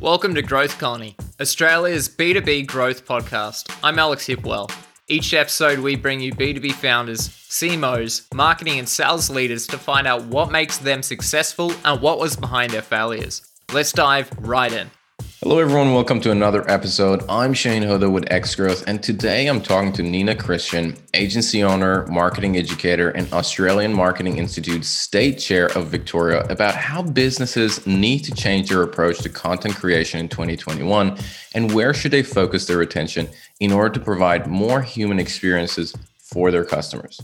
Welcome to Growth Colony, Australia's B2B growth podcast. I'm Alex Hipwell. Each episode, we bring you B2B founders, CMOs, marketing and sales leaders to find out what makes them successful and what was behind their failures. Let's dive right in. Hello, everyone. Welcome to another episode. I'm Shahin Hoda with X Growth, and today I'm talking to Nina Christian, agency owner, marketing educator, and Australian Marketing Institute's state chair of Victoria, about how businesses need to change their approach to content creation in 2021 and where should they focus their attention in order to provide more human experiences for their customers.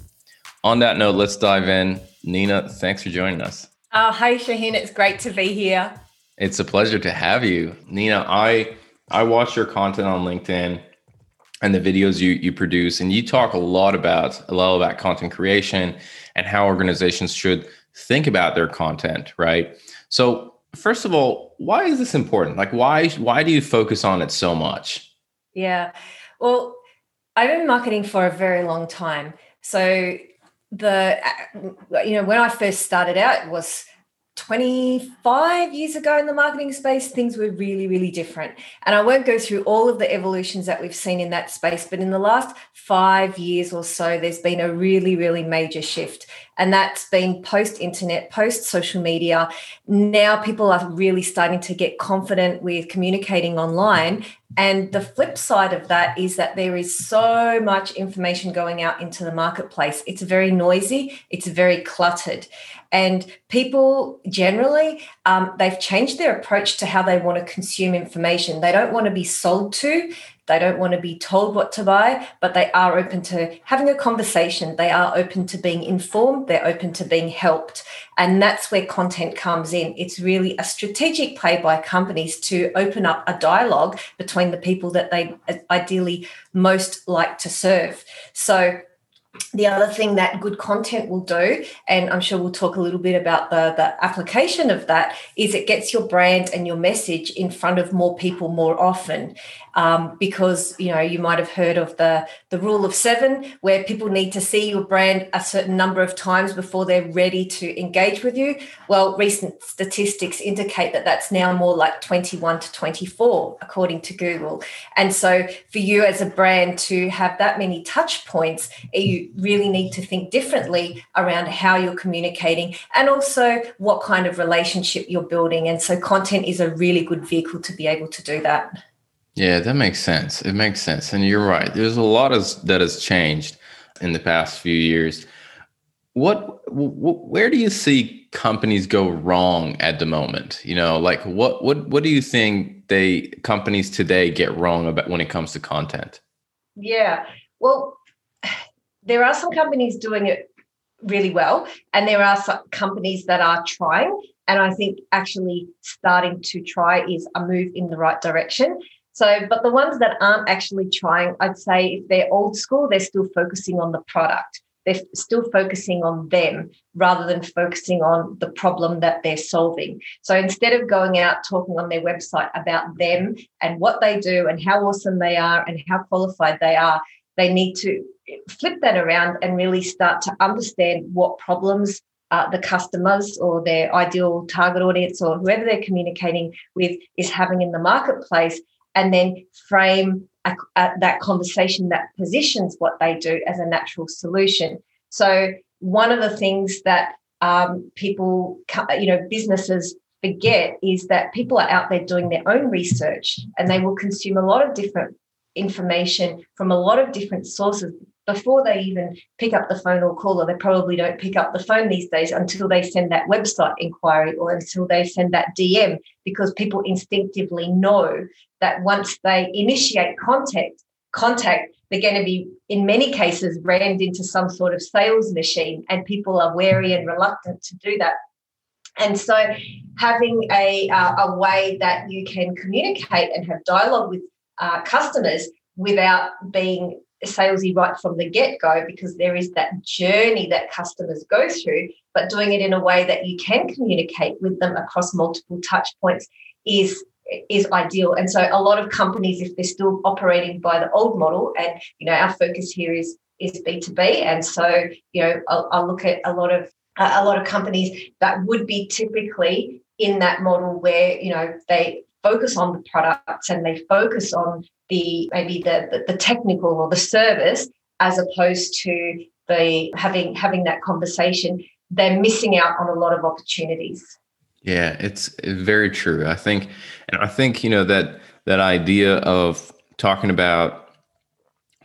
On that note, let's dive in. Nina, thanks for joining us. Uh, hi, Shahin. It's great to be here. It's a pleasure to have you, Nina. I I watch your content on LinkedIn and the videos you you produce, and you talk a lot about a lot about content creation and how organizations should think about their content, right? So, first of all, why is this important? Like, why why do you focus on it so much? Yeah, well, I've been marketing for a very long time, so the uh, you know when I first started out, it was 25 years ago in the marketing space, things were really, really different. And I won't go through all of the evolutions that we've seen in that space, but in the last five years or so, there's been a really, really major shift. And that's been post internet, post social media. Now people are really starting to get confident with communicating online. And the flip side of that is that there is so much information going out into the marketplace. It's very noisy, it's very cluttered. And people generally, um, they've changed their approach to how they want to consume information. They don't want to be sold to, they don't want to be told what to buy, but they are open to having a conversation. They are open to being informed, they're open to being helped. And that's where content comes in. It's really a strategic play by companies to open up a dialogue between the people that they uh, ideally most like to serve. So, the other thing that good content will do and i'm sure we'll talk a little bit about the, the application of that is it gets your brand and your message in front of more people more often. Um, because you know you might have heard of the the rule of seven where people need to see your brand a certain number of times before they're ready to engage with you. Well recent statistics indicate that that's now more like 21 to 24 according to google. And so for you as a brand to have that many touch points you really need to think differently around how you're communicating and also what kind of relationship you're building and so content is a really good vehicle to be able to do that yeah, that makes sense. It makes sense. And you're right. There's a lot of, that has changed in the past few years. What, where do you see companies go wrong at the moment? You know, like what, what, what do you think they companies today get wrong about when it comes to content? Yeah. Well, there are some companies doing it really well, and there are some companies that are trying. And I think actually starting to try is a move in the right direction. So, but the ones that aren't actually trying, I'd say if they're old school, they're still focusing on the product. They're still focusing on them rather than focusing on the problem that they're solving. So instead of going out talking on their website about them and what they do and how awesome they are and how qualified they are, they need to flip that around and really start to understand what problems uh, the customers or their ideal target audience or whoever they're communicating with is having in the marketplace and then frame a, a, that conversation that positions what they do as a natural solution. So, one of the things that um, people, you know, businesses forget is that people are out there doing their own research and they will consume a lot of different information from a lot of different sources before they even pick up the phone or call, or they probably don't pick up the phone these days until they send that website inquiry or until they send that DM, because people instinctively know that once they initiate contact, contact, they're going to be, in many cases, rammed into some sort of sales machine, and people are wary and reluctant to do that. And so, having a, uh, a way that you can communicate and have dialogue with uh, customers without being salesy right from the get go because there is that journey that customers go through, but doing it in a way that you can communicate with them across multiple touch points is is ideal. And so a lot of companies, if they're still operating by the old model, and you know, our focus here is is B2B. And so, you know, I'll, I'll look at a lot of a lot of companies that would be typically in that model where you know they focus on the products and they focus on the maybe the, the, the technical or the service as opposed to the having having that conversation they're missing out on a lot of opportunities. Yeah it's very true. I think and i think you know that that idea of talking about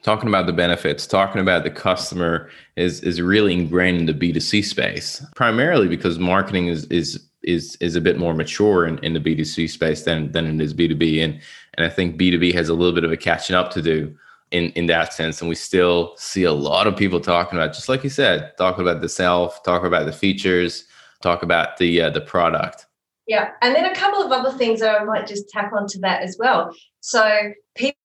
talking about the benefits talking about the customer is is really ingrained in the b2c space primarily because marketing is is is is a bit more mature in, in the b2c space than than it is b2b and and i think b2b has a little bit of a catching up to do in in that sense. And we still see a lot of people talking about just like you said talking about the self talk about the features talk about the uh, the product. Yeah. And then a couple of other things that i might just tap onto that as well. So people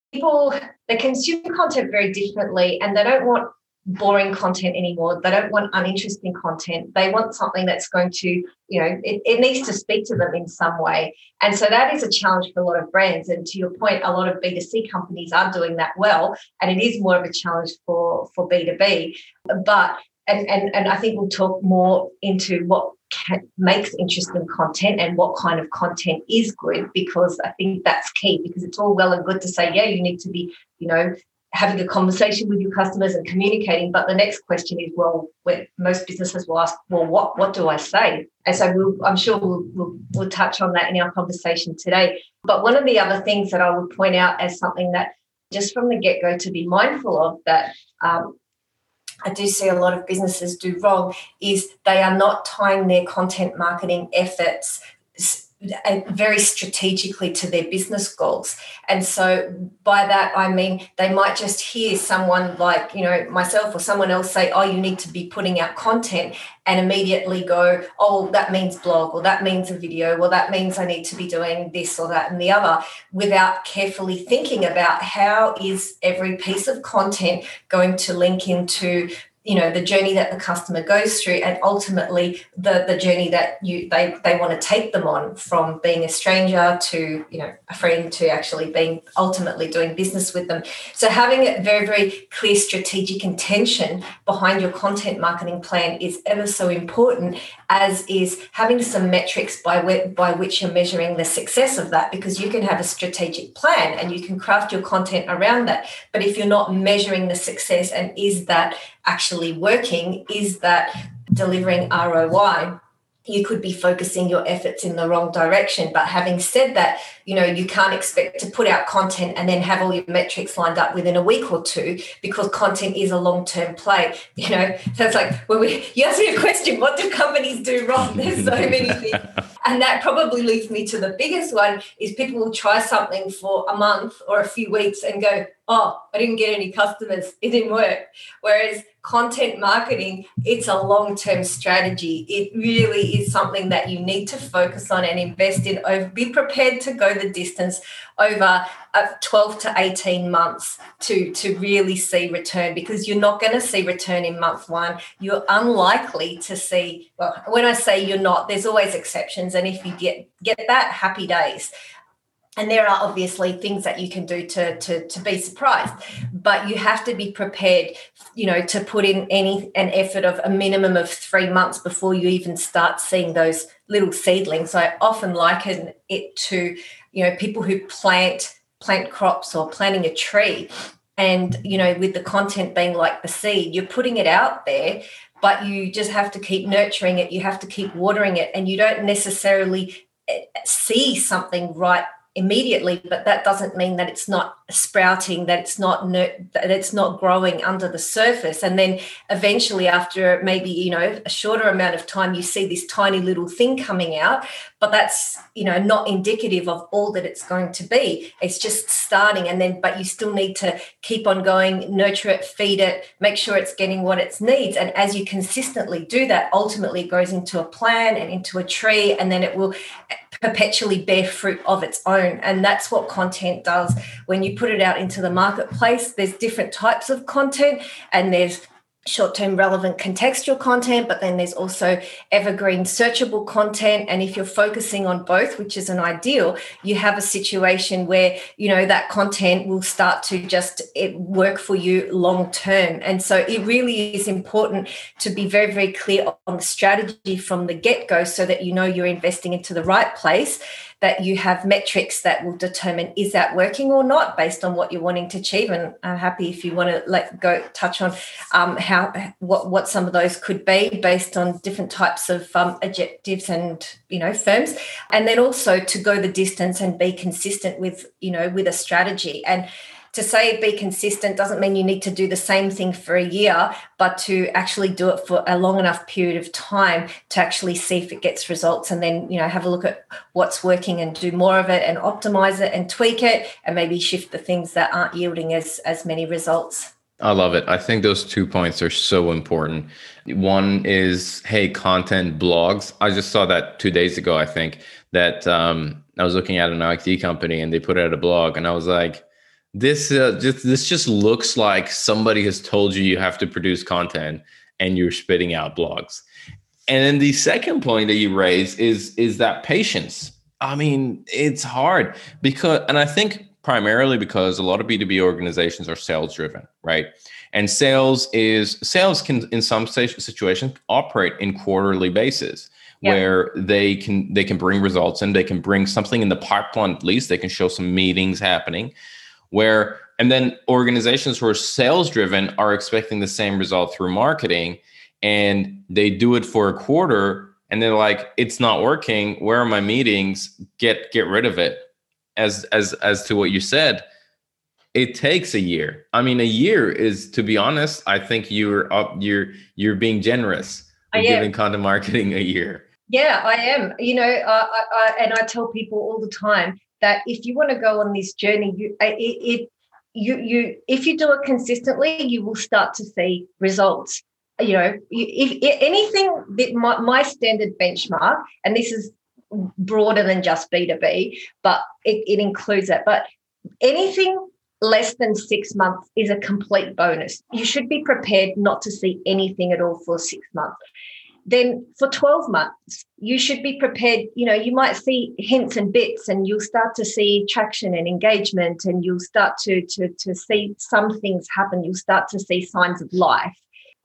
they consume content very differently and they don't want boring content anymore. They don't want uninteresting content. They want something that's going to, you know, it, it, needs to speak to them in some way. And so that is a challenge for a lot of brands. And to your point, a lot of B2C companies are doing that well. And it is more of a challenge for, for B2B. But and, and, and I think we'll talk more into what can, makes interesting content and what kind of content is good because I think that's key because it's all well and good to say, yeah, you need to be, you know, having a conversation with your customers and communicating. But the next question is, well, most businesses will ask, well, what what do I say? And so we'll, I'm sure we'll, we'll, we'll touch on that in our conversation today. But one of the other things that I would point out as something that just from the get go to be mindful of that. Um, I do see a lot of businesses do wrong is they are not tying their content marketing efforts very strategically to their business goals. And so by that, I mean, they might just hear someone like, you know, myself or someone else say, oh, you need to be putting out content and immediately go, oh, that means blog or that means a video, well, that means I need to be doing this or that and the other without carefully thinking about how is every piece of content going to link into you know the journey that the customer goes through and ultimately the the journey that you they they want to take them on from being a stranger to you know a friend to actually being ultimately doing business with them. So having a very very clear strategic intention behind your content marketing plan is ever so important as is having some metrics by wh- by which you're measuring the success of that because you can have a strategic plan and you can craft your content around that. But if you're not measuring the success and is that actually working is that delivering ROI you could be focusing your efforts in the wrong direction. But having said that you know you can't expect to put out content and then have all your metrics lined up within a week or two because content is a long-term play you know? So it's like when we you ask me a question what do companies do wrong? There's so many things. And that probably leads me to the biggest one is people will try something for a month or a few weeks and go oh i didn't get any customers it didn't work whereas content marketing, it's a long term strategy. It really is something that you need to focus on and invest in. Over, be prepared to go the distance over uh, 12 to 18 months to, to really see return because you're not going to see return in month one. You're unlikely to see, well, when I say you're not, there's always exceptions. And if you get, get that, happy days and there are obviously things that you can do to, to, to be surprised but you have to be prepared you know to put in any an effort of a minimum of three months before you even start seeing those little seedlings. I often liken it to you know people who plant plant crops or planting a tree and you know with the content being like the seed you're putting it out there but you just have to keep nurturing it you have to keep watering it and you don't necessarily eh, see something right immediately but that doesn't mean that it's not sprouting that it's not that it's not growing under the surface. And then eventually after maybe you know a shorter amount of time you see this tiny little thing coming out but that's you know not indicative of all that it's going to be. It's just starting and then but you still need to keep on going nurture it feed it make sure it's getting what it needs. And as you consistently do that ultimately it goes into a plan and into a tree and then it will perpetually bear fruit of its own. And that's what content does. When you put it out into the marketplace there's different types of content and there's short term relevant contextual content, but then there's also evergreen searchable content. And if you're focusing on both, which is an ideal, you have a situation where, you know, that content will start to just work for you long term. And so it really is important to be very, very clear on the strategy from the get go so that you know you're investing into the right place that you have metrics that will determine is that working or not based on what you're wanting to achieve. And I'm happy if you want to let go touch on um, how what what some of those could be based on different types of um, objectives and you know firms, and then also to go the distance and be consistent with you know with a strategy and to say be consistent doesn't mean you need to do the same thing for a year, but to actually do it for a long enough period of time to actually see if it gets results and then, you know, have a look at what's working and do more of it and optimize it and tweak it and maybe shift the things that aren't yielding as as many results. I love it. I think those two points are so important. One is, hey, content blogs. I just saw that two days ago, I think, that um, I was looking at an IT company and they put out a blog and I was like, this uh, just this just looks like somebody has told you you have to produce content and you're spitting out blogs. And then the second point that you raise is is that patience. I mean, it's hard because and I think primarily because a lot of B2B organizations are sales driven, right? And sales is sales can in some situations operate in quarterly basis yeah. where they can they can bring results and they can bring something in the pipeline at least they can show some meetings happening where and then organizations who are sales driven are expecting the same result through marketing and they do it for a quarter and they're like it's not working. Where are my meetings? Get get rid of it. As as as to what you said it takes a year. I mean a year is to be honest i think you're up you're you're being generous I am. giving content marketing a year. Yeah i am. You know I, I, and i tell people all the time that if you want to go on this journey, you uh, it, it you you if you do it consistently, you will start to see results. You know, if, if anything that my, my standard benchmark, and this is broader than just B2B, but it, it includes that. But anything less than six months is a complete bonus. You should be prepared not to see anything at all for six months then for 12 months you should be prepared. You know you might see hints and bits and you'll start to see traction and engagement and you'll start to to to see some things happen. You'll start to see signs of life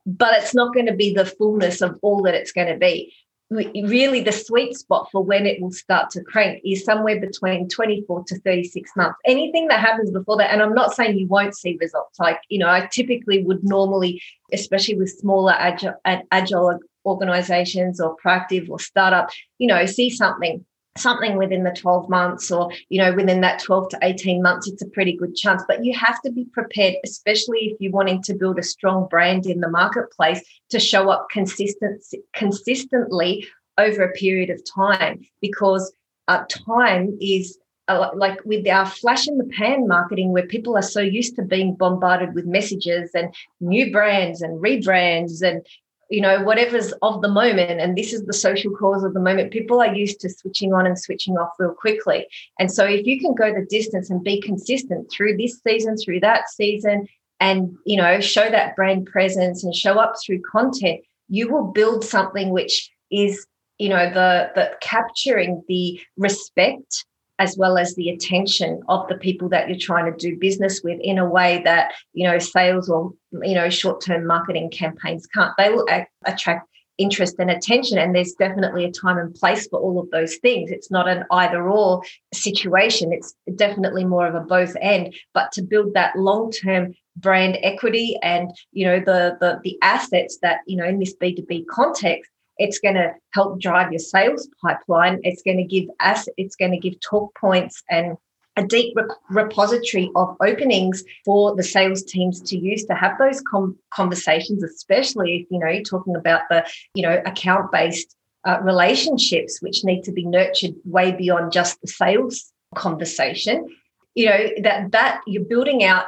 but it's not going to be the fullness of all that it's going to be really the sweet spot for when it will start to crank is somewhere between 24 to 36 months. Anything that happens before that and i'm not saying you won't see results. Like you know i typically would normally especially with smaller agile, agile organizations or proactive or startup, you know, see something something within the 12 months or you know within that 12 to 18 months it's a pretty good chance. But you have to be prepared especially if you're wanting to build a strong brand in the marketplace to show up consistent consistently over a period of time. Because uh, time is uh, like with our flash in the pan marketing where people are so used to being bombarded with messages and new brands and rebrands and you know, whatever's of the moment. And this is the social cause of the moment. People are used to switching on and switching off real quickly. And so if you can go the distance and be consistent through this season, through that season, and you know, show that brand presence and show up through content, you will build something which is, you know, the the capturing the respect as well as the attention of the people that you're trying to do business with in a way that you know sales or you know short-term marketing campaigns can't. They will attract interest and attention and there's definitely a time and place for all of those things. It's not an either or situation. It's definitely more of a both end but to build that long-term brand equity and you know the the, the assets that you know in this b2b context it's going to help drive your sales pipeline. It's going to give us, it's going to give talk points and a deep re- repository of openings for the sales teams to use to have those com- conversations, especially if you know you're talking about the you know account based uh, relationships which need to be nurtured way beyond just the sales conversation. You know that that you're building out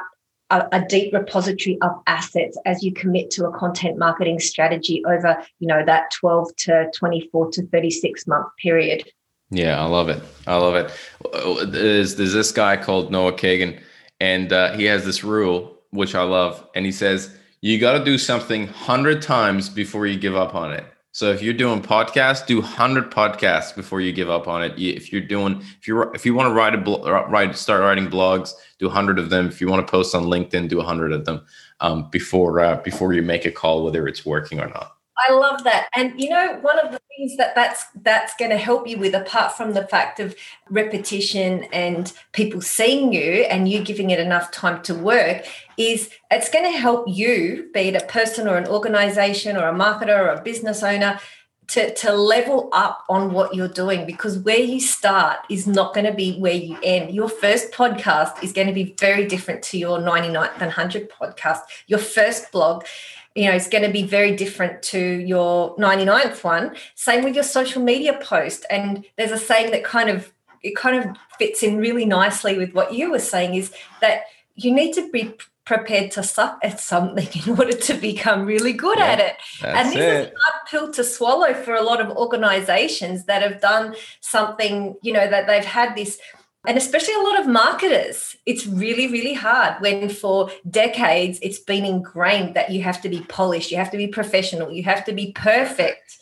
a, a, deep repository of assets as you commit to a content marketing strategy over you know that 12 to 24 to 36 month period. Yeah i love it. I love it. There's, there's this guy called noah kagan and uh, he has this rule which i love and he says you got to do something 100 times before you give up on it. So if you're doing podcasts, do 100 podcasts before you give up on it. If you're doing if you if you want to write a blog, write start writing blogs, do 100 of them. If you want to post on LinkedIn, do 100 of them um, before uh, before you make a call whether it's working or not. I love that. And you know, one of the things that that's that's going to help you with apart from the fact of repetition and people seeing you and you giving it enough time to work is it's going to help you be it a person or an organization or a marketer or a business owner to, to level up on what you're doing because where you start is not going to be where you end. Your first podcast is going to be very different to your 99th and 100 podcast. Your first blog you know, is going to be very different to your 99th one. Same with your social media post. And there's a saying that kind of it kind of fits in really nicely with what you were saying is that you need to be prepared to suck at something in order to become really good yeah, at it. And this it. is a hard pill to swallow for a lot of organizations that have done something, you know, that they've had this and especially a lot of marketers it's really really hard when for decades it's been ingrained that you have to be polished you have to be professional you have to be perfect.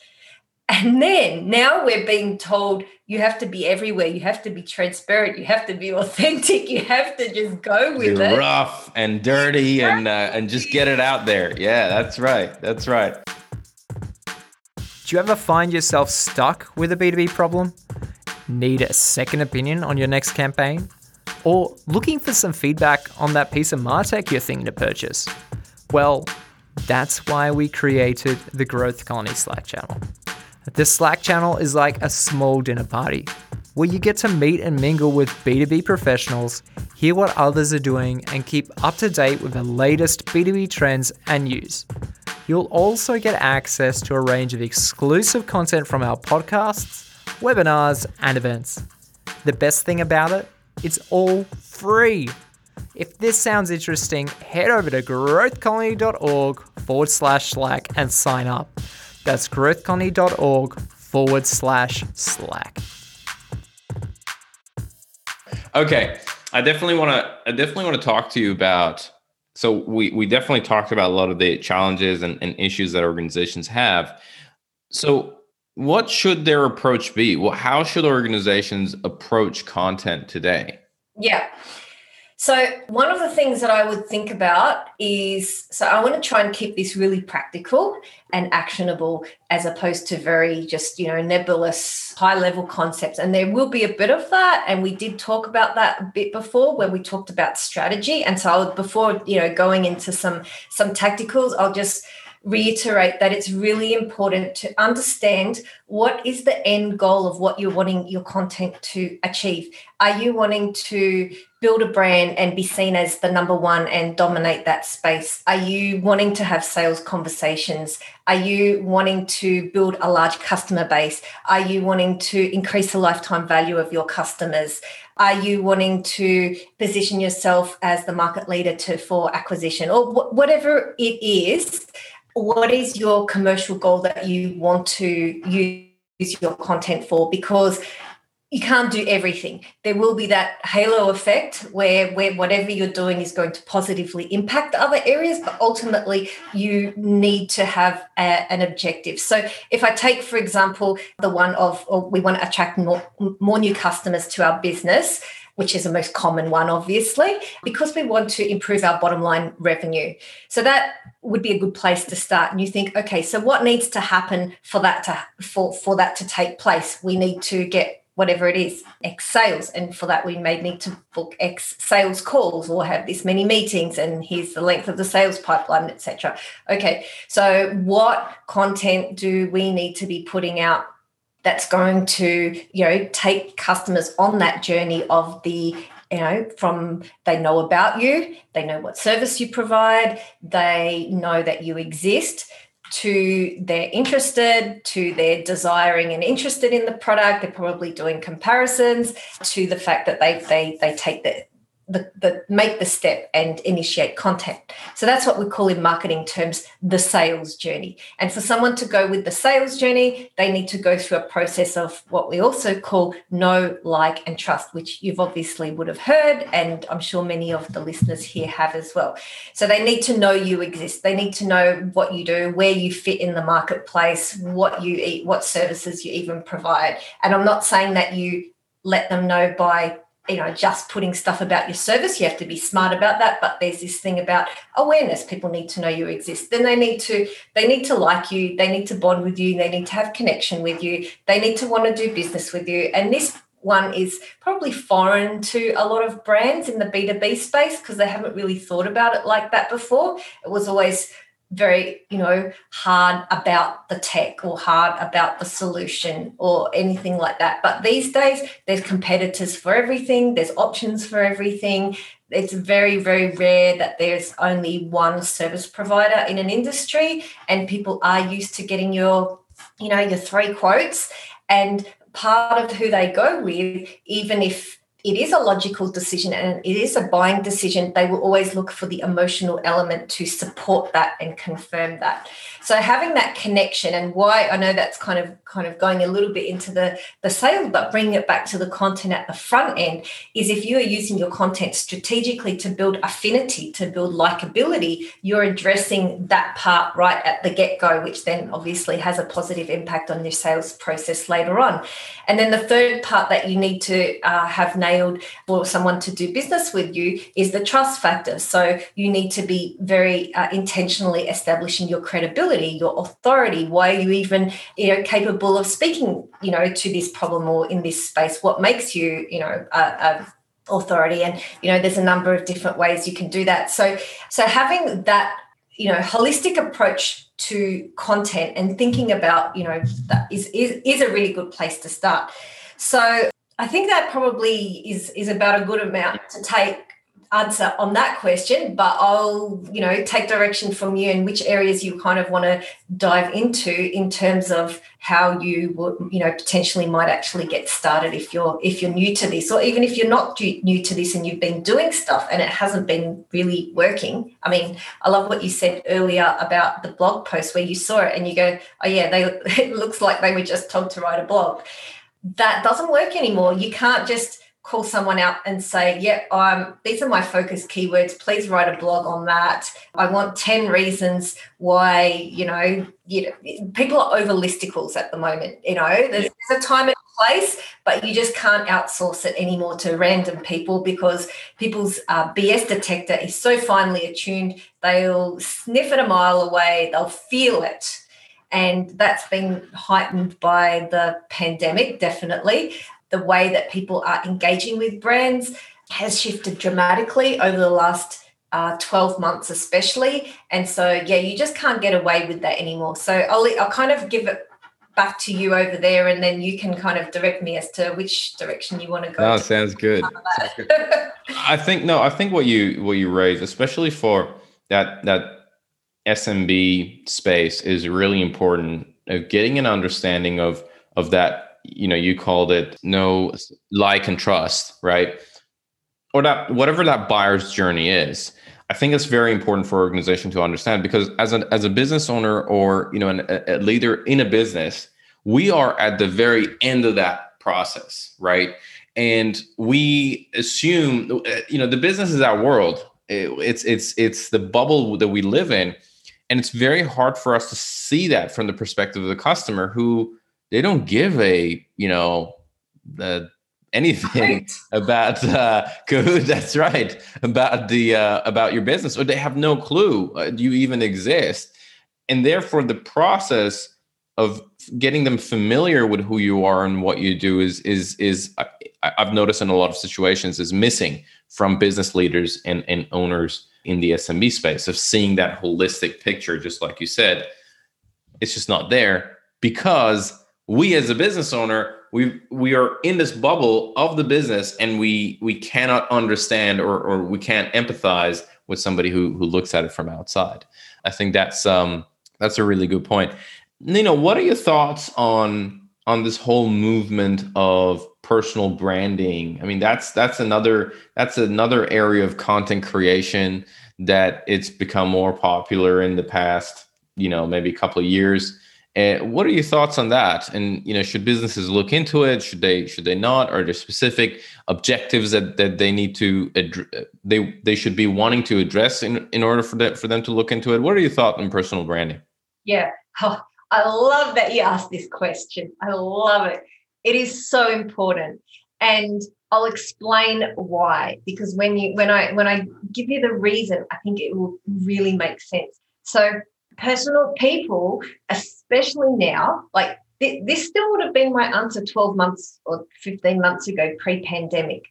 And then now we're being told you have to be everywhere you have to be transparent you have to be authentic you have to just go with be it. rough and dirty and uh, and just get it out there. Yeah that's right that's right. Do you ever find yourself stuck with a b2b problem Need a second opinion on your next campaign? Or looking for some feedback on that piece of Martech you're thinking to purchase? Well, that's why we created the Growth Colony Slack channel. This Slack channel is like a small dinner party where you get to meet and mingle with B2B professionals, hear what others are doing, and keep up to date with the latest B2B trends and news. You'll also get access to a range of exclusive content from our podcasts webinars, and events. The best thing about it, it's all free. If this sounds interesting, head over to growthcolony.org forward slash Slack and sign up. That's growthcolony.org forward slash Slack. Okay. I definitely want to I definitely want to talk to you about so we we definitely talked about a lot of the challenges and, and issues that organizations have. So what should their approach be? Well, how should organizations approach content today? Yeah. So, one of the things that I would think about is so I want to try and keep this really practical and actionable as opposed to very just, you know, nebulous high level concepts. And there will be a bit of that. And we did talk about that a bit before when we talked about strategy. And so, I would, before, you know, going into some some tacticals, I'll just reiterate that it's really important to understand what is the end goal of what you're wanting your content to achieve. Are you wanting to build a brand and be seen as the number one and dominate that space? Are you wanting to have sales conversations? Are you wanting to build a large customer base? Are you wanting to increase the lifetime value of your customers? Are you wanting to position yourself as the market leader to for acquisition or whatever it is? What is your commercial goal that you want to use your content for? Because you can't do everything. There will be that halo effect where, where whatever you're doing is going to positively impact other areas, but ultimately you need to have a, an objective. So, if I take, for example, the one of we want to attract more, more new customers to our business, which is the most common one, obviously, because we want to improve our bottom line revenue. So that would be a good place to start. And you think, okay, so what needs to happen for that to for, for that to take place? We need to get whatever it is, X sales. And for that, we may need to book X sales calls or have this many meetings, and here's the length of the sales pipeline, etc. Okay, so what content do we need to be putting out that's going to you know take customers on that journey of the you know from they know about you they know what service you provide they know that you exist to they're interested to they're desiring and interested in the product they're probably doing comparisons to the fact that they they they take the the, the make the step and initiate content. So that's what we call in marketing terms the sales journey. And for someone to go with the sales journey, they need to go through a process of what we also call know, like, and trust, which you've obviously would have heard, and I'm sure many of the listeners here have as well. So they need to know you exist. They need to know what you do, where you fit in the marketplace, what you eat, what services you even provide. And I'm not saying that you let them know by you know just putting stuff about your service. You have to be smart about that but there's this thing about awareness. People need to know you exist. Then they need to they need to like you. They need to bond with you. They need to have connection with you. They need to want to do business with you. And this one is probably foreign to a lot of brands in the b2b space because they haven't really thought about it like that before. It was always very you know hard about the tech or hard about the solution or anything like that. But these days there's competitors for everything. There's options for everything. It's very very rare that there's only one service provider in an industry and people are used to getting your you know your three quotes. And part of who they go with even if it is a logical decision and it is a buying decision, they will always look for the emotional element to support that and confirm that. So having that connection and why I know that's kind of kind of going a little bit into the the sales, but bringing it back to the content at the front end is if you are using your content strategically to build affinity, to build likability, you're addressing that part right at the get go, which then obviously has a positive impact on your sales process later on. And then the third part that you need to uh, have nailed for someone to do business with you is the trust factor. So you need to be very uh, intentionally establishing your credibility your authority why are you even you know capable of speaking you know to this problem or in this space? What makes you you know a, a authority? And you know there's a number of different ways you can do that. So so having that you know holistic approach to content and thinking about you know that is is, is a really good place to start. So i think that probably is is about a good amount to take answer on that question, but I'll, you know, take direction from you and which areas you kind of want to dive into in terms of how you would, you know, potentially might actually get started if you're if you're new to this, or even if you're not new to this and you've been doing stuff and it hasn't been really working. I mean, I love what you said earlier about the blog post where you saw it and you go, oh yeah, they it looks like they were just told to write a blog. That doesn't work anymore. You can't just call someone out and say, yeah, um, these are my focus keywords. Please write a blog on that. I want 10 reasons why, you know, you know people are over listicles at the moment. You know, there's, there's a time and place, but you just can't outsource it anymore to random people because people's uh, BS detector is so finely attuned. They'll sniff it a mile away, they'll feel it and that's been heightened by the pandemic definitely the way that people are engaging with brands has shifted dramatically over the last uh, 12 months especially. And so yeah you just can't get away with that anymore. So I'll, I'll kind of give it back to you over there and then you can kind of direct me as to which direction you want to go oh sounds good. sounds good. I think no i think what you what you raised especially for that that smb space is really important of getting an understanding of of that you know you called it no like and trust right? Or that whatever that buyer's journey is i think it's very important for organization to understand because as a as a business owner or you know an, a leader in a business we are at the very end of that process right? And we assume uh, you know the business is our world. It's it's it's the bubble that we live in. And it's very hard for us to see that from the perspective of the customer who they don't give a you know the anything right. about uh Kahoot. That's right about the uh, about your business, or they have no clue uh, you even exist, and therefore the process of getting them familiar with who you are and what you do is is is I, I've noticed in a lot of situations is missing from business leaders and and owners in the SMB space of seeing that holistic picture, just like you said. It's just not there because we as a business owner we we are in this bubble of the business and we we cannot understand or or we can't empathize with somebody who who looks at it from outside. I think that's um that's a really good point. Nina what are your thoughts on on this whole movement of personal branding? I mean that's that's another that's another area of content creation that it's become more popular in the past you know maybe a couple of years what are your thoughts on that? And you know should businesses look into it? Should they should they not? Are there specific objectives that that they need to they they should be wanting to address in in order for that for them to look into it? What are your thoughts on personal branding? Yeah. Oh, i love that you asked this question. I love it. It is so important. And I'll explain why. Because when you when I when I give you the reason, I think it will really make sense. So personal people, especially now, like th- this still would have been my answer 12 months or 15 months ago pre-pandemic,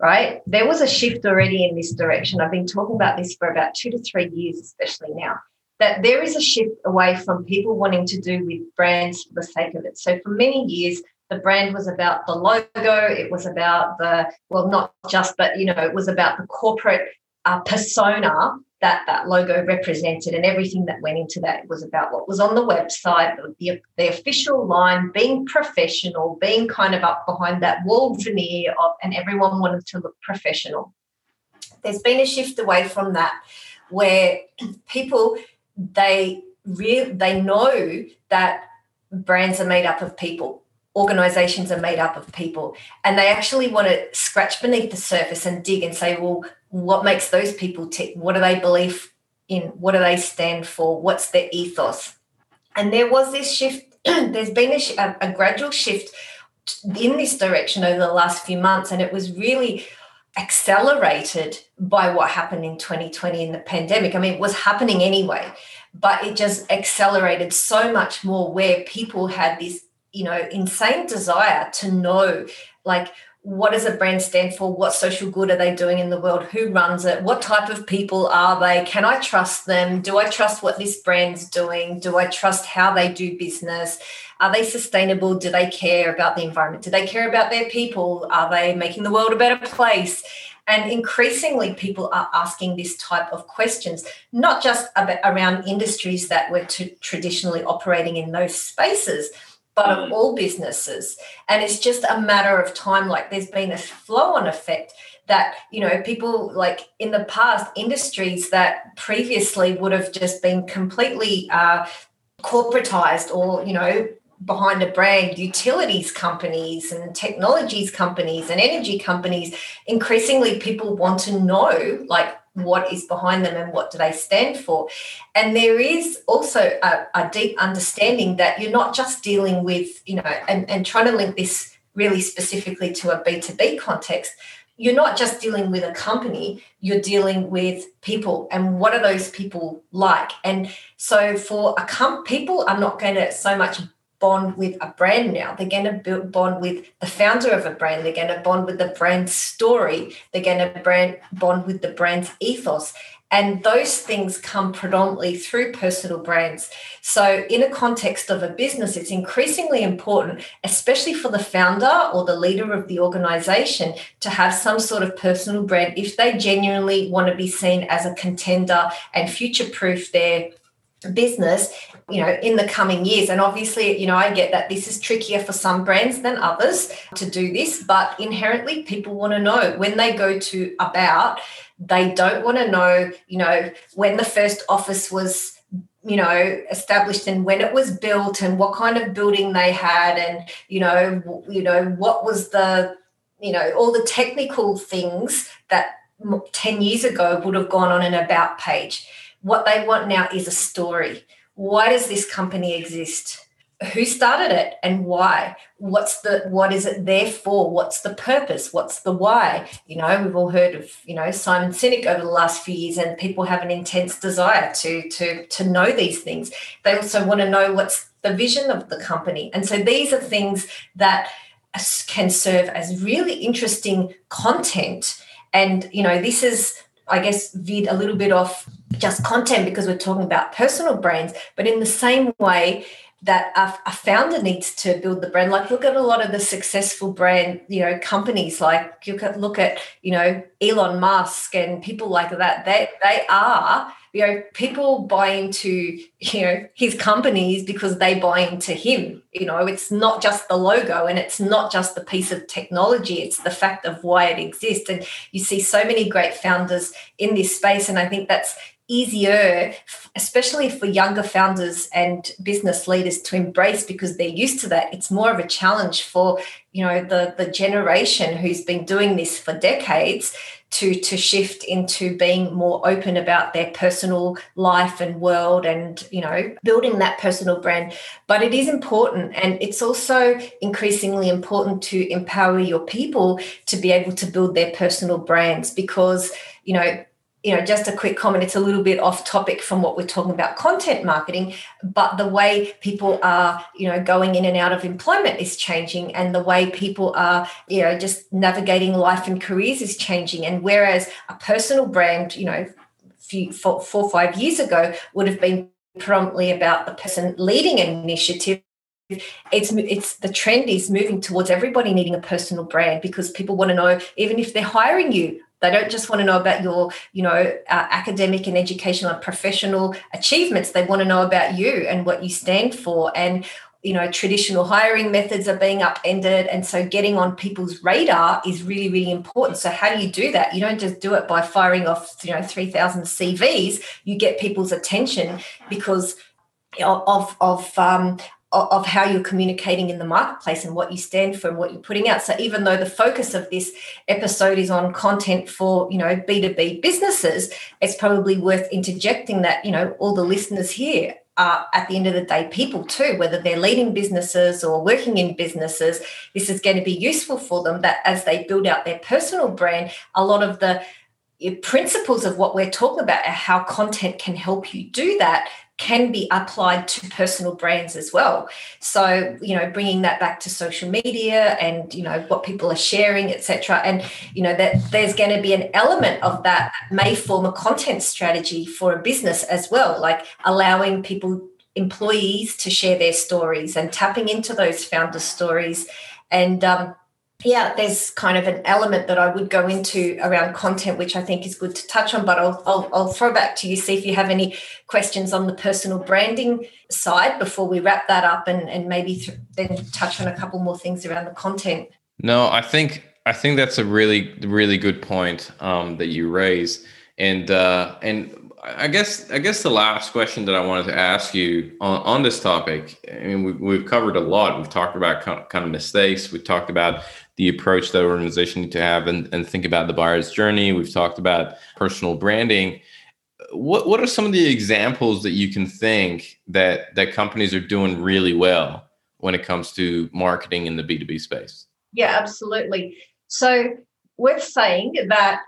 right? There was a shift already in this direction. I've been talking about this for about two to three years, especially now. That there is a shift away from people wanting to do with brands for the sake of it. So for many years, the brand was about the logo it was about the well not just but you know it was about the corporate uh, persona that that logo represented and everything that went into that was about what was on the website the, the official line being professional being kind of up behind that wall veneer of and everyone wanted to look professional. There's been a shift away from that where people they real they know that brands are made up of people organizations are made up of people and they actually want to scratch beneath the surface and dig and say well what makes those people tick? What do they believe in? What do they stand for? What's their ethos? And there was this shift there's been a, a, gradual shift in this direction over the last few months and it was really accelerated by what happened in 2020 in the pandemic. I mean it was happening anyway but it just accelerated so much more where people had this you know insane desire to know like what does a brand stand for? What social good are they doing in the world? Who runs it? What type of people are they? Can i trust them? Do i trust what this brand's doing? Do i trust how they do business? Are they sustainable? Do they care about the environment? Do they care about their people? Are they making the world a better place? And increasingly, people are asking this type of questions, not just around industries that were traditionally operating in those spaces, but of mm. all businesses. And it's just a matter of time. Like there's been a flow on effect that, you know, people like in the past, industries that previously would have just been completely uh, corporatized or, you know, behind a brand utilities companies and technologies companies and energy companies increasingly people want to know like what is behind them and what do they stand for. And there is also a, a, deep understanding that you're not just dealing with you know and, and trying to link this really specifically to a b2b context. You're not just dealing with a company you're dealing with people. And what are those people like? And so for a com- people are not going to so much bond with a brand now. They're going to bond with the founder of a brand. They're going to bond with the brand story. They're going to brand bond with the brand's ethos. And those things come predominantly through personal brands. So, in a context of a business, it's increasingly important, especially for the founder or the leader of the organization, to have some sort of personal brand if they genuinely want to be seen as a contender and future proof their business you know in the coming years. And obviously you know i get that this is trickier for some brands than others to do this but inherently people want to know. When they go to about they don't want to know you know when the first office was you know established and when it was built and what kind of building they had and you know you know what was the you know all the technical things that 10 years ago would have gone on an about page. What they want now is a story. Why does this company exist? Who started it and why? What's the what is it there for? What's the purpose? What's the why? You know, we've all heard of, you know, Simon Sinek over the last few years, and people have an intense desire to to to know these things. They also want to know what's the vision of the company. And so these are things that can serve as really interesting content. And you know, this is I guess, veered a little bit off just content because we're talking about personal brands. But in the same way that a, a, founder needs to build the brand, like look at a lot of the successful brand, you know, companies. Like you can look at, you know, Elon Musk and people like that. They they are you know people buy into you know his companies because they buy into him. You know it's not just the logo and it's not just the piece of technology. It's the fact of why it exists. And you see so many great founders in this space. And i think that's easier, especially for younger founders and business leaders to embrace because they're used to that. It's more of a challenge for you know the the generation who's been doing this for decades to to shift into being more open about their personal life and world and you know building that personal brand but it is important and it's also increasingly important to empower your people to be able to build their personal brands because you know you know, just a quick comment, it's a little bit off topic from what we're talking about content marketing, but the way people are, you know, going in and out of employment is changing and the way people are, you know, just navigating life and careers is changing. And whereas a personal brand, you know, few, five years ago would have been promptly about the person leading an initiative it's it's the trend is moving towards everybody needing a personal brand because people want to know even if they're hiring you they don't just want to know about your, you know, uh, academic and educational and professional achievements. They want to know about you and what you stand for. And you know, traditional hiring methods are being upended, and so getting on people's radar is really, really important. So how do you do that? You don't just do it by firing off, you know, three thousand CVs. You get people's attention because of of um, of how you're communicating in the marketplace and what you stand for and what you're putting out. So even though the focus of this episode is on content for, you know, B2B businesses, it's probably worth interjecting that, you know, all the listeners here are at the end of the day people too, whether they're leading businesses or working in businesses, this is going to be useful for them that as they build out their personal brand, a lot of the eh, principles of what we're talking about how content can help you do that can be applied to personal brands as well. So you know bringing that back to social media and you know what people are sharing etc and you know that there's going to be an element of that, may form a content strategy for a business as well like allowing people employees to share their stories and tapping into those founder stories. And um, yeah, there's kind of an element that I would go into around content, which I think is good to touch on. But I'll, I'll, I'll throw back to you, see if you have any questions on the personal branding side before we wrap that up and, and maybe th- then touch on a couple more things around the content. No, I think I think that's a really really good point um, that you raise, and uh, and I guess I guess the last question that I wanted to ask you on, on this topic. I mean, we, we've covered a lot. We've talked about kind of mistakes. We talked about the approach that organization need to have and, and think about the buyer's journey. We've talked about personal branding. What what are some of the examples that you can think that that companies are doing really well when it comes to marketing in the B2B space? Yeah, absolutely. So we're saying that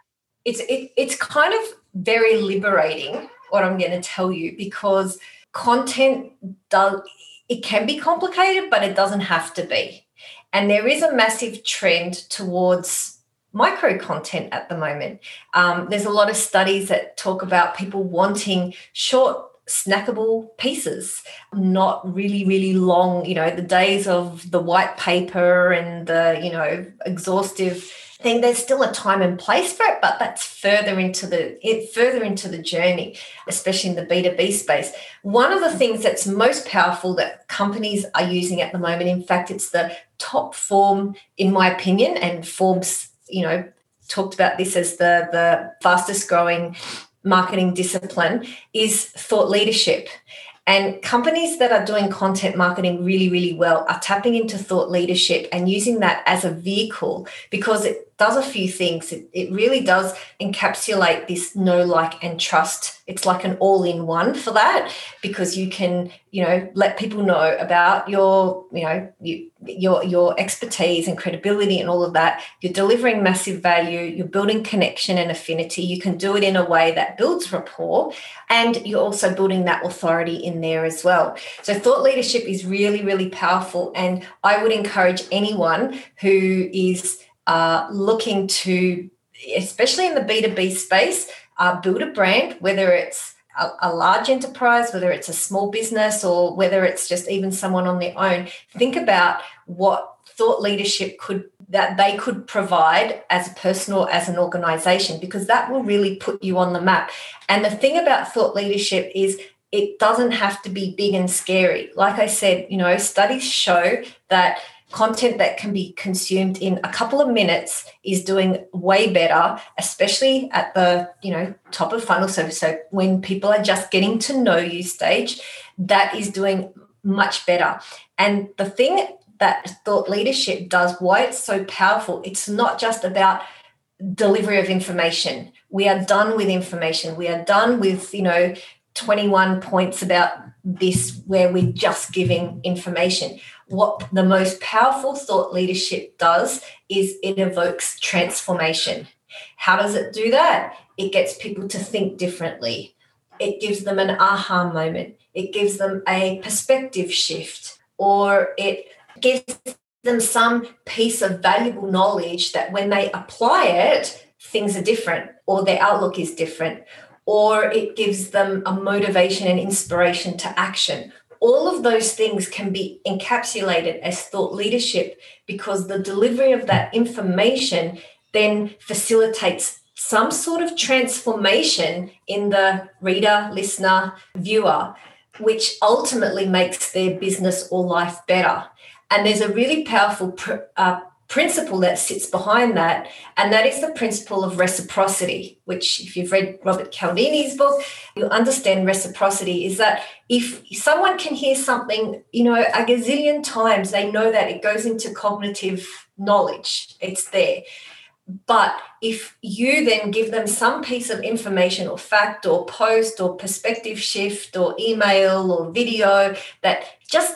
it's it, it's kind of very liberating what I'm going to tell you because content does it can be complicated, but it doesn't have to be. And there is a massive trend towards micro content at the moment. Um, there's a lot of studies that talk about people wanting short snackable pieces, not really, really long, you know, the days of the white paper and the, you know, exhaustive thing. There's still a time and place for it but that's further into the it further into the journey especially in the b2b space. One of the things that's most powerful that companies are using at the moment in fact it's the top form in my opinion and forbes you know talked about this as the the fastest growing marketing discipline is thought leadership. And companies that are doing content marketing really, really well are tapping into thought leadership and using that as a vehicle because it does a few things. It, it really does encapsulate this know, like, and trust. It's like an all in one for that because you can, you know, let people know about your, you know, you, your your expertise and credibility and all of that. You're delivering massive value. You're building connection and affinity. You can do it in a way that builds rapport, and you're also building that authority in there as well. So thought leadership is really, really powerful, and I would encourage anyone who is uh, looking to, especially in the B2B space, uh, build a brand, whether it's a, a, large enterprise, whether it's a small business, or whether it's just even someone on their own. Think about what thought leadership could that they could provide as a person or as an organization because that will really put you on the map and the thing about thought leadership is it doesn't have to be big and scary like i said you know studies show that content that can be consumed in a couple of minutes is doing way better especially at the you know top of funnel. So so when people are just getting to know you stage that is doing much better. And the thing that thought leadership does why it's so powerful it's not just about delivery of information. We are done with information. We are done with you know 21 points about this where we're just giving information what the most powerful thought leadership does is it evokes transformation. How does it do that? It gets people to think differently. It gives them an aha moment. It gives them a perspective shift, or it gives them some piece of valuable knowledge that when they apply it, things are different, or their outlook is different, or it gives them a motivation and inspiration to action, all of those things can be encapsulated as thought leadership because the delivery of that information then facilitates some sort of transformation in the reader, listener, viewer, which ultimately makes their business or life better. And there's a really powerful uh, principle that sits behind that, and that is the principle of reciprocity, which, if you've read Robert Cialdini's book, you'll understand reciprocity is that if someone can hear something, you know, a gazillion times, they know that it goes into cognitive knowledge, it's there. But if you then give them some piece of information or fact or post or perspective shift or email or video that just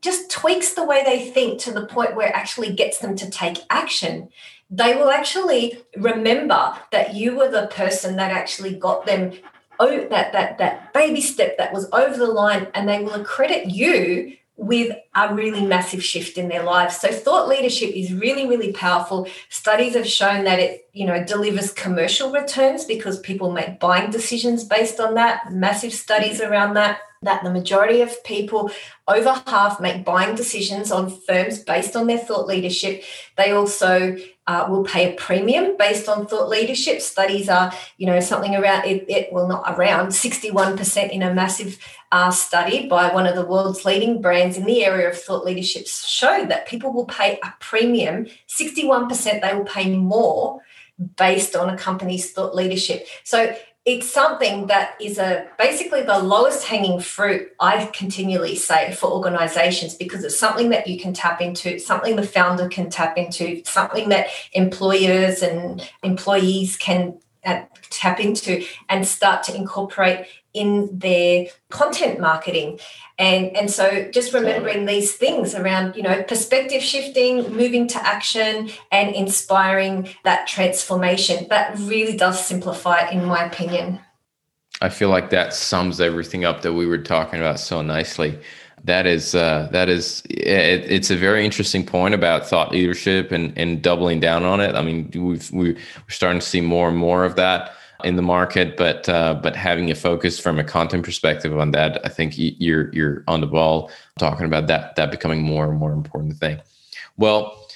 just tweaks the way they think to the point where it actually gets them to take action, they will actually remember that you were the person that actually got them oh, that that that baby step that was over the line, and they will accredit you with a really massive shift in their lives. So thought leadership is really, really powerful. Studies have shown that it, you know, delivers commercial returns because people make buying decisions based on that. Massive studies around that that the majority of people, over half, make buying decisions on firms based on their thought leadership. They also uh, will pay a premium based on thought leadership. Studies are, you know, something around it, it well, not around 61% in a massive uh, study by one of the world's leading brands in the area of thought leadership showed that people will pay a premium. 61% they will pay more based on a company's thought leadership. So it's something that is a basically the lowest hanging fruit i continually say for organizations because it's something that you can tap into something the founder can tap into something that employers and employees can uh, tap into and start to incorporate in their content marketing. And and so just remembering these things around you know perspective shifting moving to action and inspiring that transformation. That really does simplify it in my opinion. I feel like that sums everything up that we were talking about so nicely. That is uh, that is it, it's a very interesting point about thought leadership and and doubling down on it. I mean we've we're starting to see more and more of that in the market, but uh, but having a focus from a content perspective on that, I think you're you're on the ball talking about that that becoming more and more important thing. Well,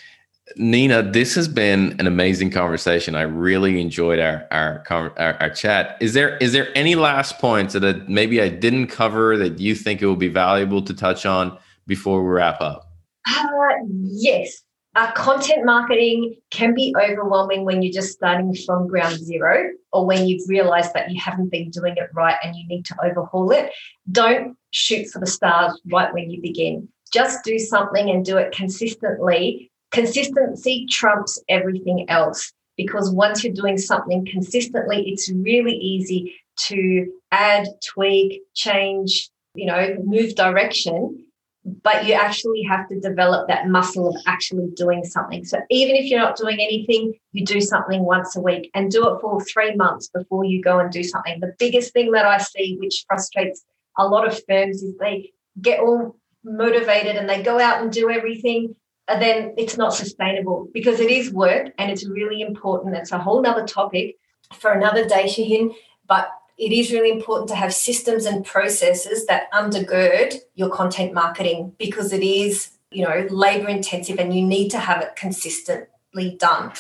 Nina, this has been an amazing conversation. I really enjoyed our our, our our, chat. Is there is there any last points that maybe I didn't cover that you think it will be valuable to touch on before we wrap up? Uh, yes uh, content marketing can be overwhelming when you're just starting from ground zero or when you've realized that you haven't been doing it right and you need to overhaul it. Don't shoot for the stars right when you begin. Just do something and do it consistently. Consistency trumps everything else because once you're doing something consistently, it's really easy to add, tweak, change, you know, move direction but you actually have to develop that muscle of actually doing something. So even if you're not doing anything, you do something once a week and do it for three months before you go and do something. The biggest thing that I see, which frustrates a lot of firms, is they get all motivated and they go out and do everything. And then it's not sustainable because it is work and it's really important. It's a whole nother topic for another day, Shahin. But it is really important to have systems and processes that undergird your content marketing because it is you know, labor intensive and you need to have it consistently done.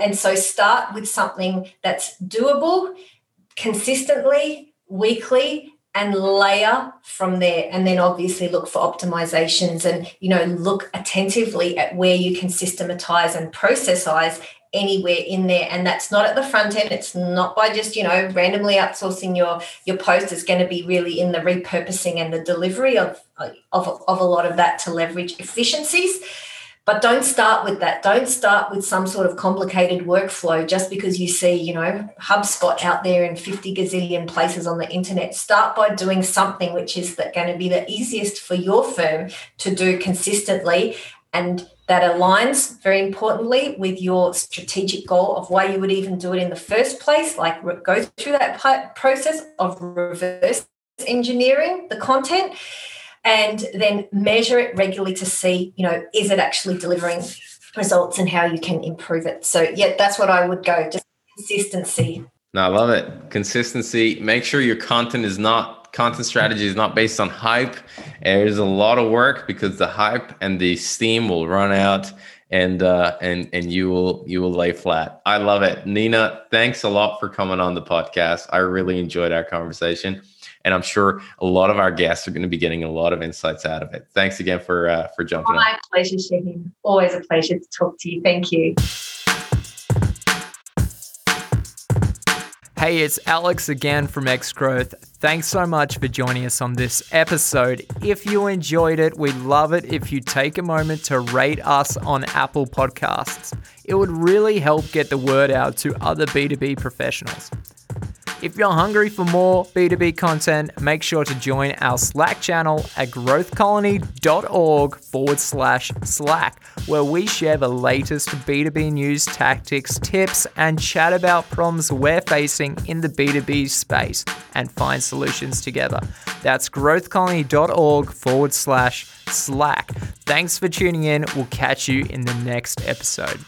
And so start with something that's doable consistently, weekly, and layer from there and then obviously look for optimizations and you know look attentively at where you can systematize and processize anywhere in there and that's not at the front end it's not by just you know randomly outsourcing your your post it's going to be really in the repurposing and the delivery of of, of a lot of that to leverage efficiencies but don't start with that. Don't start with some sort of complicated workflow just because you see, you know, HubSpot out there in 50 gazillion places on the internet. Start by doing something which is that going to be the easiest for your firm to do consistently and that aligns very importantly with your strategic goal of why you would even do it in the first place like go through that process of reverse engineering the content and then measure it regularly to see, you know, is it actually delivering results and how you can improve it. So yeah, that's what I would go. Just consistency. No, I love it. Consistency. Make sure your content is not content strategy is not based on hype. There's a lot of work because the hype and the steam will run out and uh, and and you will you will lay flat. I love it. Nina, thanks a lot for coming on the podcast. I really enjoyed our conversation and I'm sure a lot of our guests are going to be getting a lot of insights out of it. Thanks again for uh, for jumping. My on. pleasure, Shahin. Always a pleasure to talk to you. Thank you. Hey, it's Alex again from X Growth. Thanks so much for joining us on this episode. If you enjoyed it, we'd love it if you take a moment to rate us on Apple Podcasts. It would really help get the word out to other B2B professionals. If you're hungry for more B2B content, make sure to join our Slack channel at growthcolony.org forward slash Slack, where we share the latest B2B news, tactics, tips, and chat about problems we're facing in the B2B space and find solutions together. That's growthcolony.org forward slash Slack. Thanks for tuning in. We'll catch you in the next episode.